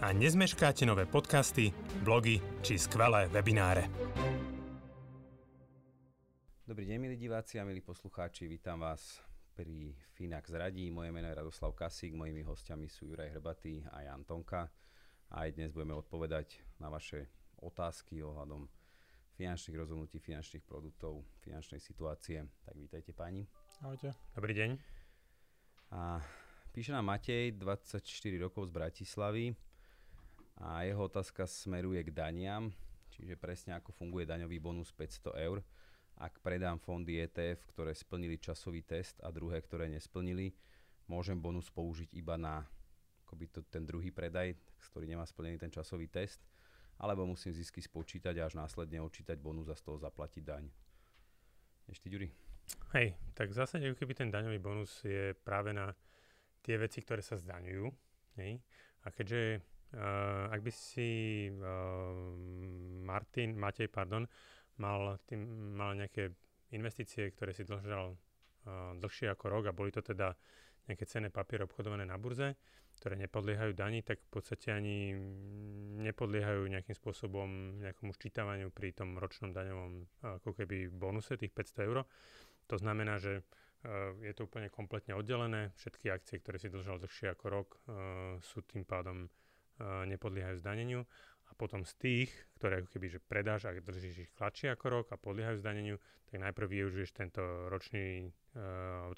a nezmeškáte nové podcasty, blogy či skvelé webináre. Dobrý deň, milí diváci a milí poslucháči, vítam vás pri Finax radí. Moje meno je Radoslav Kasík, mojimi hostiami sú Juraj Hrbatý a Jan Tonka. A aj dnes budeme odpovedať na vaše otázky ohľadom finančných rozhodnutí, finančných produktov, finančnej situácie. Tak vítajte páni. Ahojte. Dobrý deň. A Píše nám Matej, 24 rokov z Bratislavy a jeho otázka smeruje k daniam, čiže presne ako funguje daňový bonus 500 eur. Ak predám fondy ETF, ktoré splnili časový test a druhé, ktoré nesplnili, môžem bonus použiť iba na akoby to, ten druhý predaj, ktorý nemá splnený ten časový test, alebo musím zisky spočítať a až následne odčítať bonus a z toho zaplatiť daň. Ešte, Ďuri? Hej, tak v zásade, keby ten daňový bonus je práve na tie veci, ktoré sa zdaňujú. Hej? A keďže uh, ak by si uh, Martin, Matej, pardon, mal, tým, mal nejaké investície, ktoré si dlžal uh, dlhšie ako rok a boli to teda nejaké cenné papiere obchodované na burze, ktoré nepodliehajú daní, tak v podstate ani nepodliehajú nejakým spôsobom nejakomu ščítavaniu pri tom ročnom daňovom ako keby bonuse tých 500 eur. To znamená, že Eh, je to úplne kompletne oddelené. Všetky akcie, ktoré si držal dlhšie ako rok, eh, sú tým pádom nepodliehajú zdaneniu. A potom z tých, ktoré ako keby že predáš a držíš ich kladšie ako rok a podliehajú zdaneniu, tak najprv využiješ tento ročný,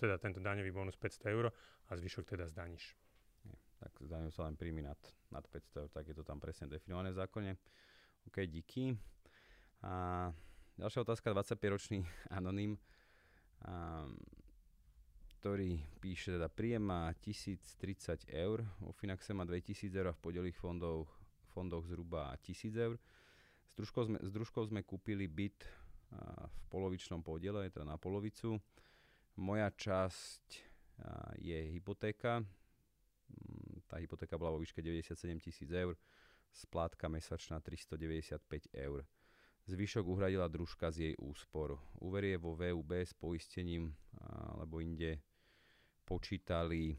teda tento daňový bonus 500 eur a zvyšok teda zdaníš. Tak zdaňujú sa len príjmy nad, nad 500 eur, tak je to tam presne definované v zákone. OK, díky. A ďalšia otázka, 25-ročný anonym. Um, ktorý píše, teda príjem má 1030 eur, vo Finaxe má 2000 eur a v podelých fondoch, fondoch zhruba 1000 eur. S družkou sme, s družkou sme kúpili byt v polovičnom podiele, teda na polovicu. Moja časť je hypotéka. Mm, tá hypotéka bola vo výške 97 tisíc eur, splátka mesačná 395 eur. Zvyšok uhradila družka z jej úspor. Úver je vo VUB s poistením alebo inde počítali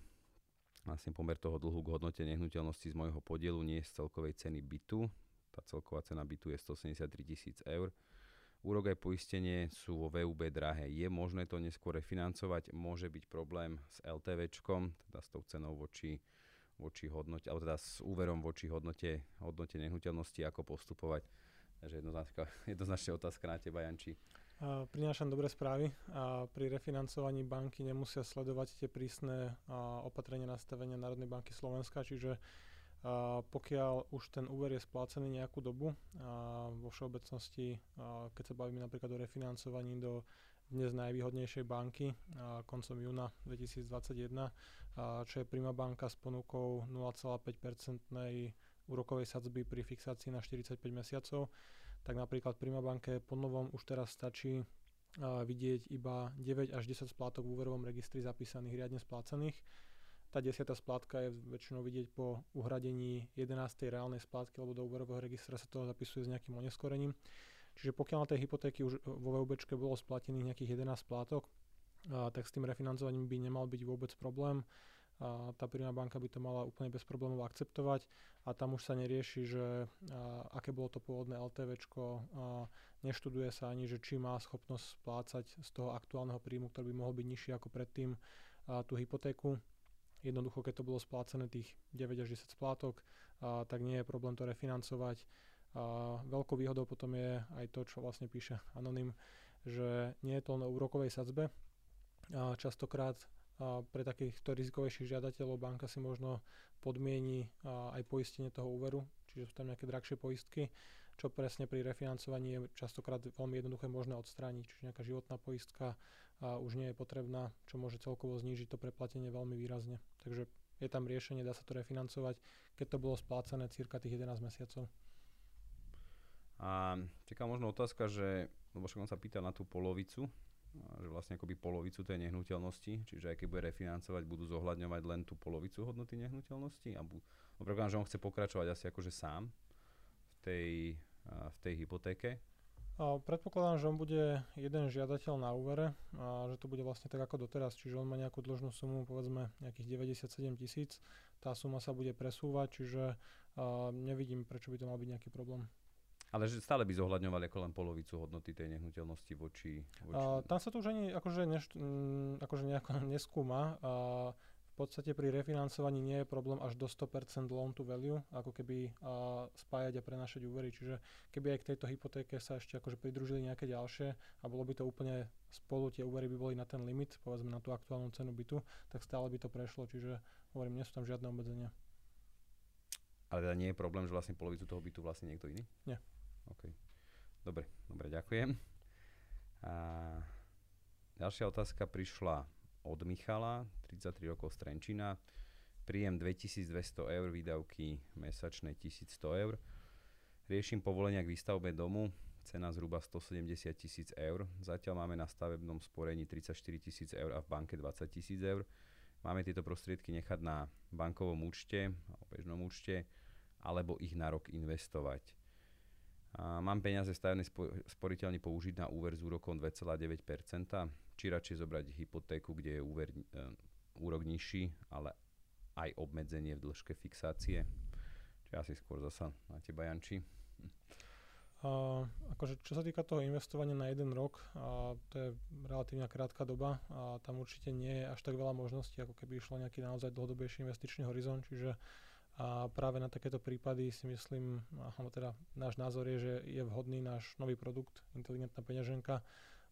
vlastne pomer toho dlhu k hodnote nehnuteľnosti z môjho podielu, nie z celkovej ceny bytu. Tá celková cena bytu je 183 tisíc eur. Úrok aj poistenie sú vo VUB drahé. Je možné to neskôr refinancovať, môže byť problém s LTVčkom, teda s tou cenou voči, voči hodnote, alebo teda s úverom voči hodnote, hodnote nehnuteľnosti, ako postupovať. Takže jednoznačne, jednoznačne otázka na teba, Janči. Prinášam dobré správy pri refinancovaní banky nemusia sledovať tie prísne opatrenia nastavenia Národnej banky Slovenska, čiže pokiaľ už ten úver je splácený nejakú dobu, vo všeobecnosti, keď sa bavíme napríklad o refinancovaní do dnes najvýhodnejšej banky koncom júna 2021, čo je Prima banka s ponukou 0,5% úrokovej sadzby pri fixácii na 45 mesiacov, tak napríklad Prima banke po novom už teraz stačí vidieť iba 9 až 10 splátok v úverovom registri zapísaných riadne splácaných. Tá desiatá splátka je väčšinou vidieť po uhradení 11. reálnej splátky, lebo do úverového registra sa to zapisuje s nejakým oneskorením. Čiže pokiaľ na tej hypotéky už vo VUB bolo splatených nejakých 11 splátok, tak s tým refinancovaním by nemal byť vôbec problém a tá prírodná banka by to mala úplne bez problémov akceptovať a tam už sa nerieši, že a, aké bolo to pôvodné LTVčko, a neštuduje sa ani, že či má schopnosť splácať z toho aktuálneho príjmu, ktorý by mohol byť nižší ako predtým a, tú hypotéku. Jednoducho, keď to bolo splácené tých 9 až 10 splátok, a, tak nie je problém to refinancovať. A veľkou výhodou potom je aj to, čo vlastne píše Anonym, že nie je to len o úrokovej sadzbe. A častokrát a pre takýchto rizikovejších žiadateľov banka si možno podmieni aj poistenie toho úveru, čiže sú tam nejaké drahšie poistky, čo presne pri refinancovaní je častokrát veľmi jednoduché možné odstrániť, čiže nejaká životná poistka už nie je potrebná, čo môže celkovo znížiť to preplatenie veľmi výrazne. Takže je tam riešenie, dá sa to refinancovať, keď to bolo splácané cirka tých 11 mesiacov. A čaká možno otázka, že, lebo však on sa pýta na tú polovicu, že vlastne akoby polovicu tej nehnuteľnosti, čiže aj keď bude refinancovať, budú zohľadňovať len tú polovicu hodnoty nehnuteľnosti a bu- no že on chce pokračovať asi akože sám v tej, v tej hypotéke. A predpokladám, že on bude jeden žiadateľ na úvere a že to bude vlastne tak ako doteraz, čiže on má nejakú dlžnú sumu, povedzme nejakých 97 tisíc, tá suma sa bude presúvať, čiže nevidím, prečo by to mal byť nejaký problém. Ale že stále by zohľadňovali ako len polovicu hodnoty tej nehnuteľnosti voči... voči... A, tam sa to už ani akože, neš, m, akože nejako neskúma. A v podstate pri refinancovaní nie je problém až do 100% loan to value, ako keby a, spájať a prenášať úvery. Čiže keby aj k tejto hypotéke sa ešte akože pridružili nejaké ďalšie a bolo by to úplne spolu, tie úvery by boli na ten limit, povedzme na tú aktuálnu cenu bytu, tak stále by to prešlo. Čiže hovorím, nie sú tam žiadne obmedzenia. Ale teda nie je problém, že vlastne polovicu toho bytu vlastne niekto iný? Nie. Dobre, dobre, ďakujem. A ďalšia otázka prišla od Michala, 33 rokov z Trenčína. Príjem 2200 eur, výdavky mesačné 1100 eur. Riešim povolenia k výstavbe domu, cena zhruba 170 tisíc eur. Zatiaľ máme na stavebnom sporení 34 tisíc eur a v banke 20 tisíc eur. Máme tieto prostriedky nechať na bankovom účte, bežnom účte, alebo ich na rok investovať. Mám peniaze stavebnej sporiteľne použiť na úver s úrokom 2,9%, či radšej zobrať hypotéku, kde je úver, e, úrok nižší, ale aj obmedzenie v dĺžke fixácie. Čiže asi skôr zasa na teba, Janči. Uh, akože čo sa týka toho investovania na jeden rok, uh, to je relatívne krátka doba a tam určite nie je až tak veľa možností, ako keby išlo nejaký naozaj dlhodobejší investičný horizont, čiže a práve na takéto prípady si myslím, alebo teda náš názor je, že je vhodný náš nový produkt, inteligentná peňaženka.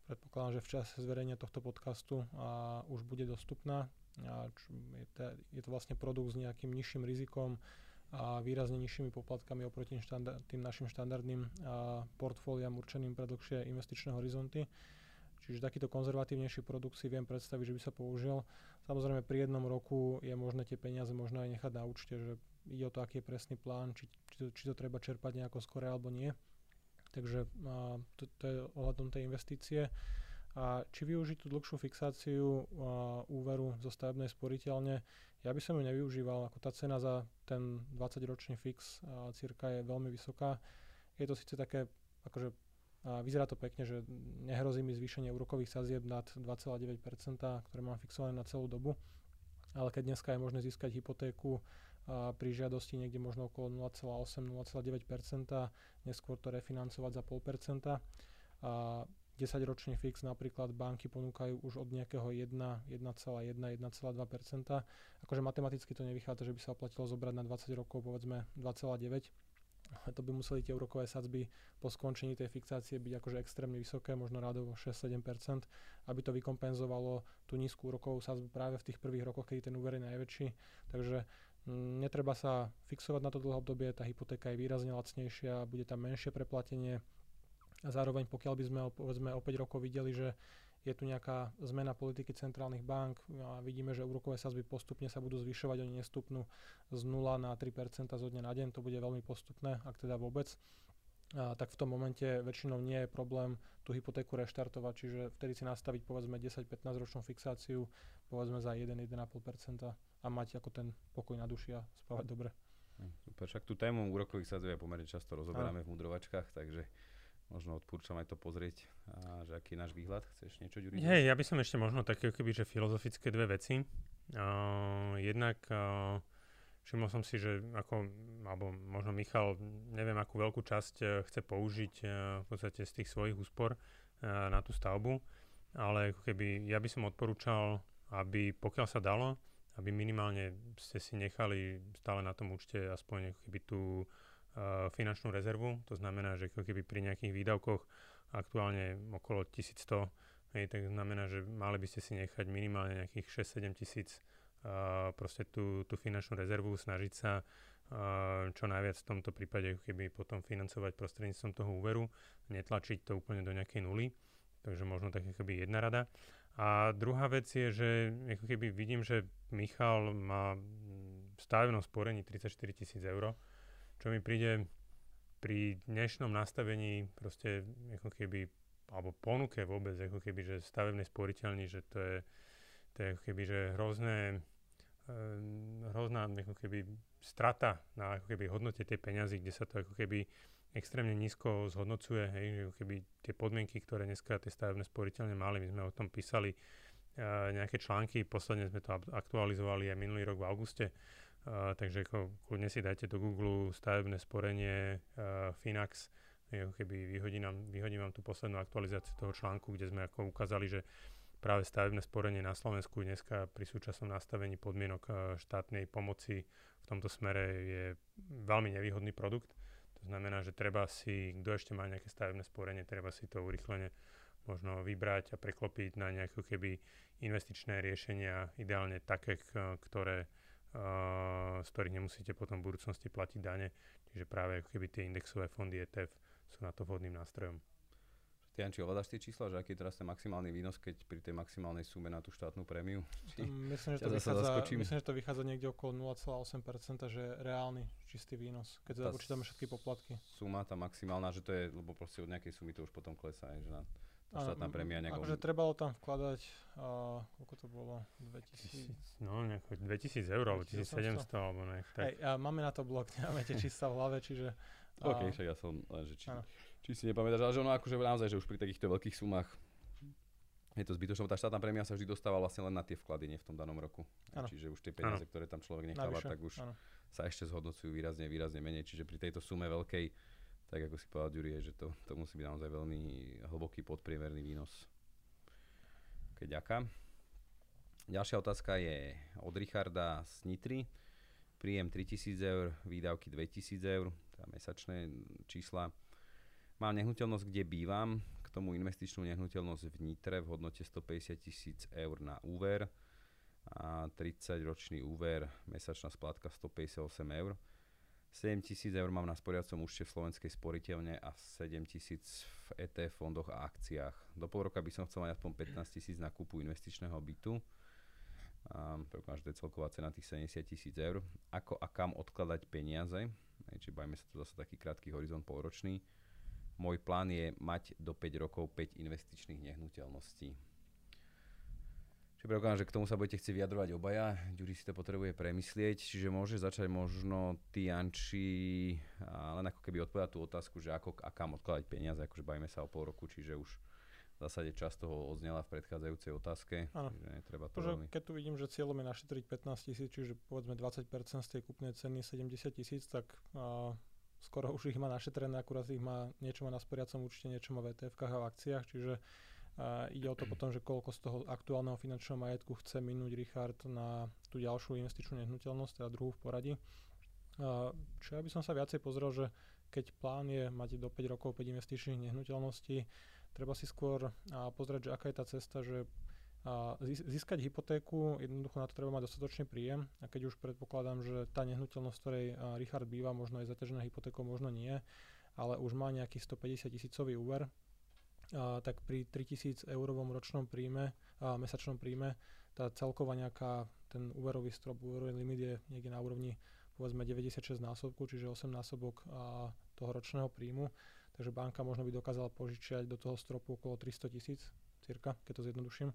Predpokladám, že v čase zverejnenia tohto podcastu a už bude dostupná. A je, to, je to vlastne produkt s nejakým nižším rizikom a výrazne nižšími poplatkami oproti štandard, tým našim štandardným portfóliám určeným pre dlhšie investičné horizonty. Čiže takýto konzervatívnejší produkt si viem predstaviť, že by sa použil. Samozrejme pri jednom roku je možné tie peniaze možno aj nechať na účte, že ide o to, aký je presný plán, či, či, to, či to treba čerpať nejako skore alebo nie. Takže a, to, to je ohľadom tej investície. A či využiť tú dlhšiu fixáciu a, úveru zo stavebnej sporiteľne, ja by som ju nevyužíval, ako tá cena za ten 20-ročný fix a, cirka je veľmi vysoká. Je to síce také, akože a vyzerá to pekne, že nehrozí mi zvýšenie úrokových sazieb nad 2,9%, ktoré mám fixované na celú dobu, ale keď dneska je možné získať hypotéku a pri žiadosti niekde možno okolo 0,8-0,9%, neskôr to refinancovať za 0,5%. A 10-ročný fix napríklad banky ponúkajú už od nejakého 1, 1,1, 1,2%. Akože matematicky to nevychádza, že by sa oplatilo zobrať na 20 rokov povedzme 2,9 to by museli tie úrokové sadzby po skončení tej fixácie byť akože extrémne vysoké, možno rádovo 6-7%, aby to vykompenzovalo tú nízku úrokovú sadzbu práve v tých prvých rokoch, kedy ten úver je najväčší. Takže Netreba sa fixovať na to dlhé obdobie, tá hypotéka je výrazne lacnejšia, bude tam menšie preplatenie. A zároveň pokiaľ by sme povedzme o 5 rokov videli, že je tu nejaká zmena politiky centrálnych bank a vidíme, že úrokové sazby postupne sa budú zvyšovať, oni nestupnú z 0 na 3% zo dňa na deň, to bude veľmi postupné, ak teda vôbec. A, tak v tom momente väčšinou nie je problém tú hypotéku reštartovať, čiže vtedy si nastaviť povedzme 10-15 ročnú fixáciu, povedzme za 1-1,5% a mať ako ten pokoj na duši a spávať dobre. Hm, super, však tú tému úrokových sadzieb pomerne často rozoberáme v mudrovačkách, takže možno odporúčam aj to pozrieť, a že aký je náš výhľad. Chceš niečo, Ďuri? Hej, ja by som ešte možno také keby, že filozofické dve veci. Uh, jednak uh, Všimol som si, že ako, alebo možno Michal, neviem akú veľkú časť uh, chce použiť uh, v podstate z tých svojich úspor uh, na tú stavbu, ale ako keby ja by som odporúčal, aby pokiaľ sa dalo, aby minimálne ste si nechali stále na tom účte aspoň keby tú uh, finančnú rezervu, to znamená, že keby pri nejakých výdavkoch aktuálne okolo 1100, hej, tak znamená, že mali by ste si nechať minimálne nejakých 6-7 tisíc proste tú, tú finančnú rezervu, snažiť sa čo najviac v tomto prípade keby potom financovať prostredníctvom toho úveru, netlačiť to úplne do nejakej nuly. Takže možno tak keby jedna rada. A druhá vec je, že ako keby vidím, že Michal má stavebnom sporení 34 tisíc eur, čo mi príde pri dnešnom nastavení proste ako keby, alebo ponuke vôbec, ako keby, že stavebnej sporiteľni, že to je, to je ako keby, že hrozné, um, hrozná ako keby strata na ako keby hodnote tej peňazí, kde sa to ako keby extrémne nízko zhodnocuje, hej, keby tie podmienky, ktoré dneska tie stavebné sporiteľne mali, my sme o tom písali uh, nejaké články, posledne sme to aktualizovali aj minulý rok v auguste, Uh, takže ako, kľudne si dajte do Google stavebné sporenie uh, Finax, ako keby vyhodí, nám, vyhodí vám tú poslednú aktualizáciu toho článku, kde sme ako ukázali, že práve stavebné sporenie na Slovensku dneska pri súčasnom nastavení podmienok štátnej pomoci v tomto smere je veľmi nevýhodný produkt. To znamená, že treba si, kto ešte má nejaké stavebné sporenie, treba si to urychlene možno vybrať a preklopiť na nejaké keby investičné riešenia, ideálne také, ktoré z ktorých nemusíte potom v budúcnosti platiť dane. Čiže práve ako keby tie indexové fondy ETF sú na to vhodným nástrojom. Ty Anči, ovládaš tie čísla, že aký je teraz ten maximálny výnos, keď pri tej maximálnej sume na tú štátnu prémiu? Či myslím, že to vychádza, myslím, že to vychádza niekde okolo 0,8%, že reálny čistý výnos, keď započítame všetky poplatky. Suma, tá maximálna, že to je, lebo proste od nejakej sumy to už potom klesá, že na tá štátna prémia nejako... Akože trebalo tam vkladať, uh, koľko to bolo? 2000... No, nejako 2000 eur, alebo 1700, alebo nejak tak. Hej, máme na to blok, nemáme tie čísla v hlave, čiže... Uh, OK, však ja som len, že či, či si nepamätáš, ale že ono akože naozaj, že už pri takýchto veľkých sumách je to zbytočné, tá štátna prémia sa vždy dostáva vlastne len na tie vklady, nie v tom danom roku. Ano. Čiže už tie peniaze, ano. ktoré tam človek necháva, Navyše. tak už ano. sa ešte zhodnocujú výrazne, výrazne menej. Čiže pri tejto sume veľkej tak ako si povedal Ďurie, že to, to musí byť naozaj veľmi hlboký podpriemerný výnos. Ok, ďaká. Ďalšia otázka je od Richarda z Nitry. Príjem 3000 eur, výdavky 2000 eur, teda mesačné čísla. Mám nehnuteľnosť, kde bývam, k tomu investičnú nehnuteľnosť v Nitre v hodnote 150 tisíc eur na úver a 30 ročný úver, mesačná splátka 158 eur 7 tisíc eur mám na sporiacom účte v Slovenskej sporiteľne a 7 tisíc v ETF fondoch a akciách. Do pol roka by som chcel mať aspoň 15 tisíc na kúpu investičného bytu. Um, že to je celková cena tých 70 tisíc eur. Ako a kam odkladať peniaze, či bajme sa tu zase taký krátky horizont polročný. Môj plán je mať do 5 rokov 5 investičných nehnuteľností Čiže predpokladám, že k tomu sa budete chcieť vyjadrovať obaja. Ďuri si to potrebuje premyslieť, čiže môže začať možno ty, Anči, len ako keby odpovedať tú otázku, že ako a kam odkladať peniaze, akože bavíme sa o pol roku, čiže už v zásade čas toho odznela v predchádzajúcej otázke. Áno. Netreba to veľmi... Keď tu vidím, že cieľom je našetriť 15 tisíc, čiže povedzme 20% z tej kúpnej ceny 70 tisíc, tak a, skoro už ich má našetrené, akurát ich má, niečo má na sporiacom účte, niečo má v etf a v akciách, čiže a ide o to potom, že koľko z toho aktuálneho finančného majetku chce minúť Richard na tú ďalšiu investičnú nehnuteľnosť, teda druhú v poradí. A čo ja by som sa viacej pozrel, že keď plán je mať do 5 rokov 5 investičných nehnuteľností, treba si skôr pozrieť, že aká je tá cesta, že získať hypotéku, jednoducho na to treba mať dostatočný príjem a keď už predpokladám, že tá nehnuteľnosť, v ktorej Richard býva, možno je zaťažená hypotékou, možno nie, ale už má nejaký 150 tisícový úver, a, tak pri 3000 eurovom ročnom príjme, a, mesačnom príjme, tá celková nejaká, ten úverový strop, úverový limit je niekde na úrovni povedzme 96 násobku, čiže 8 násobok a, toho ročného príjmu. Takže banka možno by dokázala požičiať do toho stropu okolo 300 tisíc, cirka, keď to zjednoduším.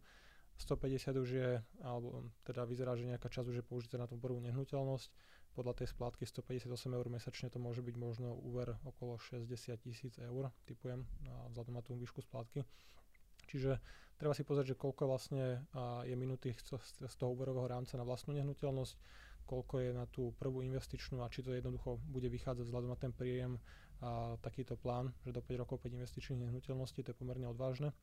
150 už je, alebo teda vyzerá, že nejaká časť už je použitá na tú prvú nehnuteľnosť podľa tej splátky 158 eur mesačne to môže byť možno úver okolo 60 tisíc eur, typujem, vzhľadom na tú výšku splátky. Čiže treba si pozrieť, že koľko vlastne je minutých z toho úverového rámca na vlastnú nehnuteľnosť, koľko je na tú prvú investičnú a či to jednoducho bude vychádzať vzhľadom na ten príjem a takýto plán, že do 5 rokov 5 investičných nehnuteľností, to je pomerne odvážne.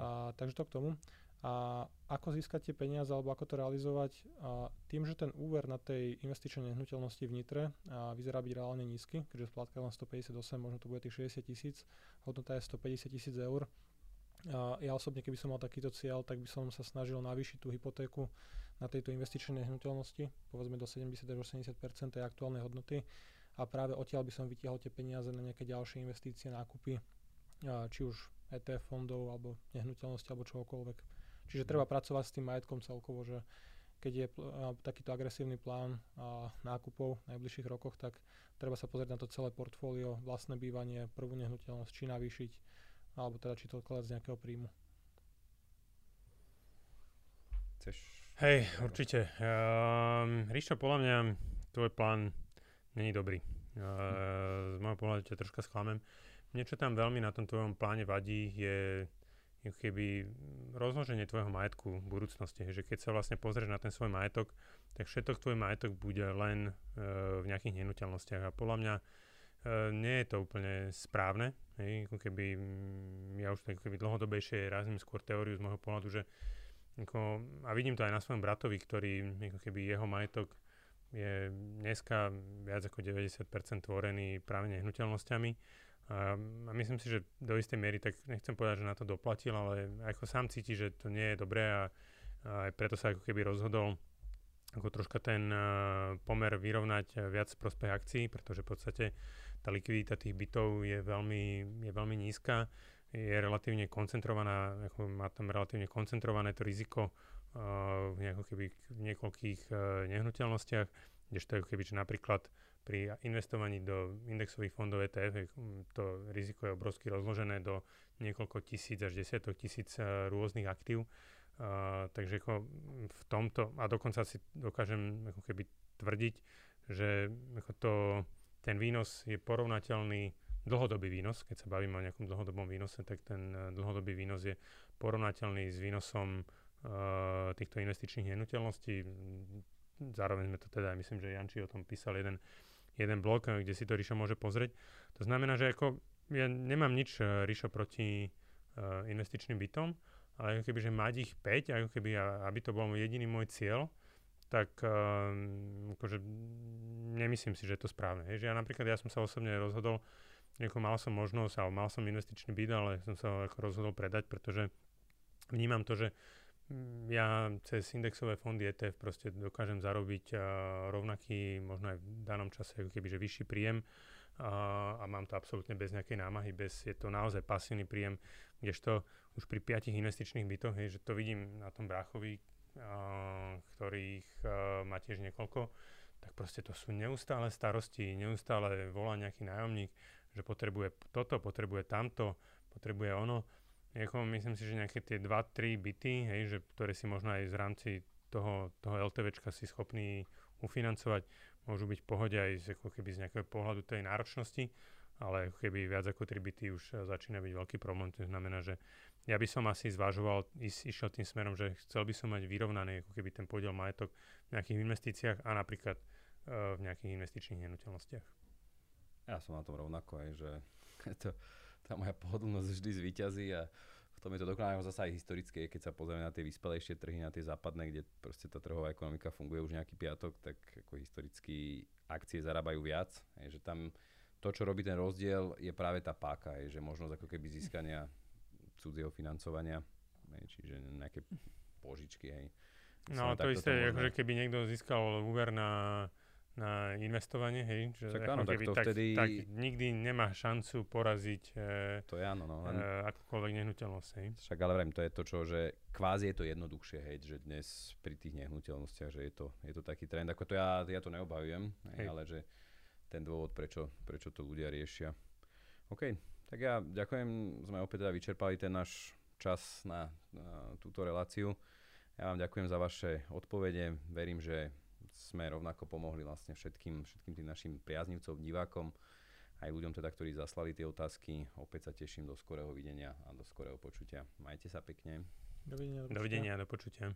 A, takže to k tomu. A ako získať tie peniaze alebo ako to realizovať? A tým, že ten úver na tej investičnej nehnuteľnosti v Nitre a vyzerá byť reálne nízky, keďže splátka len 158, možno to bude tých 60 tisíc, hodnota je 150 tisíc eur. A ja osobne, keby som mal takýto cieľ, tak by som sa snažil navýšiť tú hypotéku na tejto investičnej nehnuteľnosti, povedzme do 70 až 80 tej aktuálnej hodnoty a práve odtiaľ by som vytiahol tie peniaze na nejaké ďalšie investície, nákupy, či už ETF fondov alebo nehnuteľnosti alebo čokoľvek. Čiže treba pracovať s tým majetkom celkovo, že keď je pl- takýto agresívny plán a nákupov v najbližších rokoch, tak treba sa pozrieť na to celé portfólio, vlastné bývanie, prvú nehnuteľnosť, či navýšiť, alebo teda či to odkladať z nejakého príjmu. Chceš? Hej, určite. Um, Ríšo, podľa mňa tvoj plán není dobrý. Uh, z môjho pohľadu ťa troška sklamem. Niečo tam veľmi na tom tvojom pláne vadí je keby rozloženie tvojho majetku v budúcnosti. Že keď sa vlastne pozrieš na ten svoj majetok, tak všetok tvoj majetok bude len uh, v nejakých nehnuteľnostiach. A podľa mňa uh, nie je to úplne správne. Hej? Ako keby, ja už tak keby dlhodobejšie razím skôr teóriu z môjho pohľadu, že ako, a vidím to aj na svojom bratovi, ktorý ako keby jeho majetok je dneska viac ako 90% tvorený práve nehnuteľnosťami a, a myslím si, že do istej miery, tak nechcem povedať, že na to doplatil, ale ako sám cíti, že to nie je dobré a, a aj preto sa ako keby rozhodol ako troška ten uh, pomer vyrovnať viac v prospech akcií, pretože v podstate tá likvidita tých bytov je veľmi, je veľmi nízka, je relatívne koncentrovaná, ako má tam relatívne koncentrované to riziko uh, v, keby, v niekoľkých uh, nehnuteľnostiach, kdežto ako keby, že napríklad pri investovaní do indexových fondov ETF to riziko je obrovsky rozložené do niekoľko tisíc až desiatok tisíc uh, rôznych aktív. Uh, takže ako v tomto, a dokonca si dokážem ako keby tvrdiť, že ako to, ten výnos je porovnateľný, dlhodobý výnos, keď sa bavíme o nejakom dlhodobom výnose, tak ten uh, dlhodobý výnos je porovnateľný s výnosom uh, týchto investičných nehnuteľností. Zároveň sme to teda, myslím, že Janči o tom písal jeden jeden blok, eh, kde si to Ríšo môže pozrieť. To znamená, že ako ja nemám nič, uh, Ríšo, proti uh, investičným bytom, ale ako keby, že mať ich 5, ako keby, aby to bol jediný môj cieľ, tak uh, akože nemyslím si, že je to správne. Hej. Že ja napríklad, ja som sa osobne rozhodol, ako mal som možnosť, ale mal som investičný byt, ale som sa ako rozhodol predať, pretože vnímam to, že ja cez indexové fondy ETF proste dokážem zarobiť rovnaký, možno aj v danom čase, ako keby, že vyšší príjem. A mám to absolútne bez nejakej námahy, bez, je to naozaj pasívny príjem, kdežto už pri piatich investičných bytoch, hej, že to vidím na tom bráchovi, ktorých má tiež niekoľko, tak proste to sú neustále starosti, neustále volá nejaký nájomník, že potrebuje toto, potrebuje tamto, potrebuje ono ako myslím si, že nejaké tie 2-3 byty, hej, že, ktoré si možno aj z rámci toho, toho LTVčka si schopný ufinancovať, môžu byť v pohode aj z, ako keby z nejakého pohľadu tej náročnosti, ale ako keby viac ako 3 byty už eh, začína byť veľký problém. To znamená, že ja by som asi zvažoval, is, išiel tým smerom, že chcel by som mať vyrovnaný ako keby ten podiel majetok v nejakých investíciách a napríklad uh, v nejakých investičných nehnuteľnostiach. Ja som na tom rovnako aj, že to, tá moja pohodlnosť vždy zvíťazí a v tom je to dokonale zase aj historické, keď sa pozrieme na tie vyspelejšie trhy, na tie západné, kde proste tá trhová ekonomika funguje už nejaký piatok, tak ako historicky akcie zarábajú viac. Je, že tam to, čo robí ten rozdiel, je práve tá páka, je, že možnosť ako keby získania cudzieho financovania, je, čiže nejaké požičky. Hej. No to isté, akože keby niekto získal úver na na investovanie, hej? Že Však áno, tak to tak, vtedy... tak nikdy nemá šancu poraziť e, to je áno, no, len... e, akúkoľvek nehnuteľnosť, hej? Však ale vrem, to je to, čo, že kvázi je to jednoduchšie, hej, že dnes pri tých nehnuteľnostiach, že je to, je to taký trend, ako to ja, ja to neobavujem, hej, ale že ten dôvod, prečo, prečo to ľudia riešia. OK, tak ja ďakujem, sme opäť teda vyčerpali ten náš čas na, na túto reláciu. Ja vám ďakujem za vaše odpovede. Verím, že sme rovnako pomohli vlastne všetkým, všetkým tým našim priaznivcom, divákom, aj ľuďom teda, ktorí zaslali tie otázky. Opäť sa teším do skorého videnia a do skorého počutia. Majte sa pekne. Dovidenia. Do, Dovidenia, do počutia.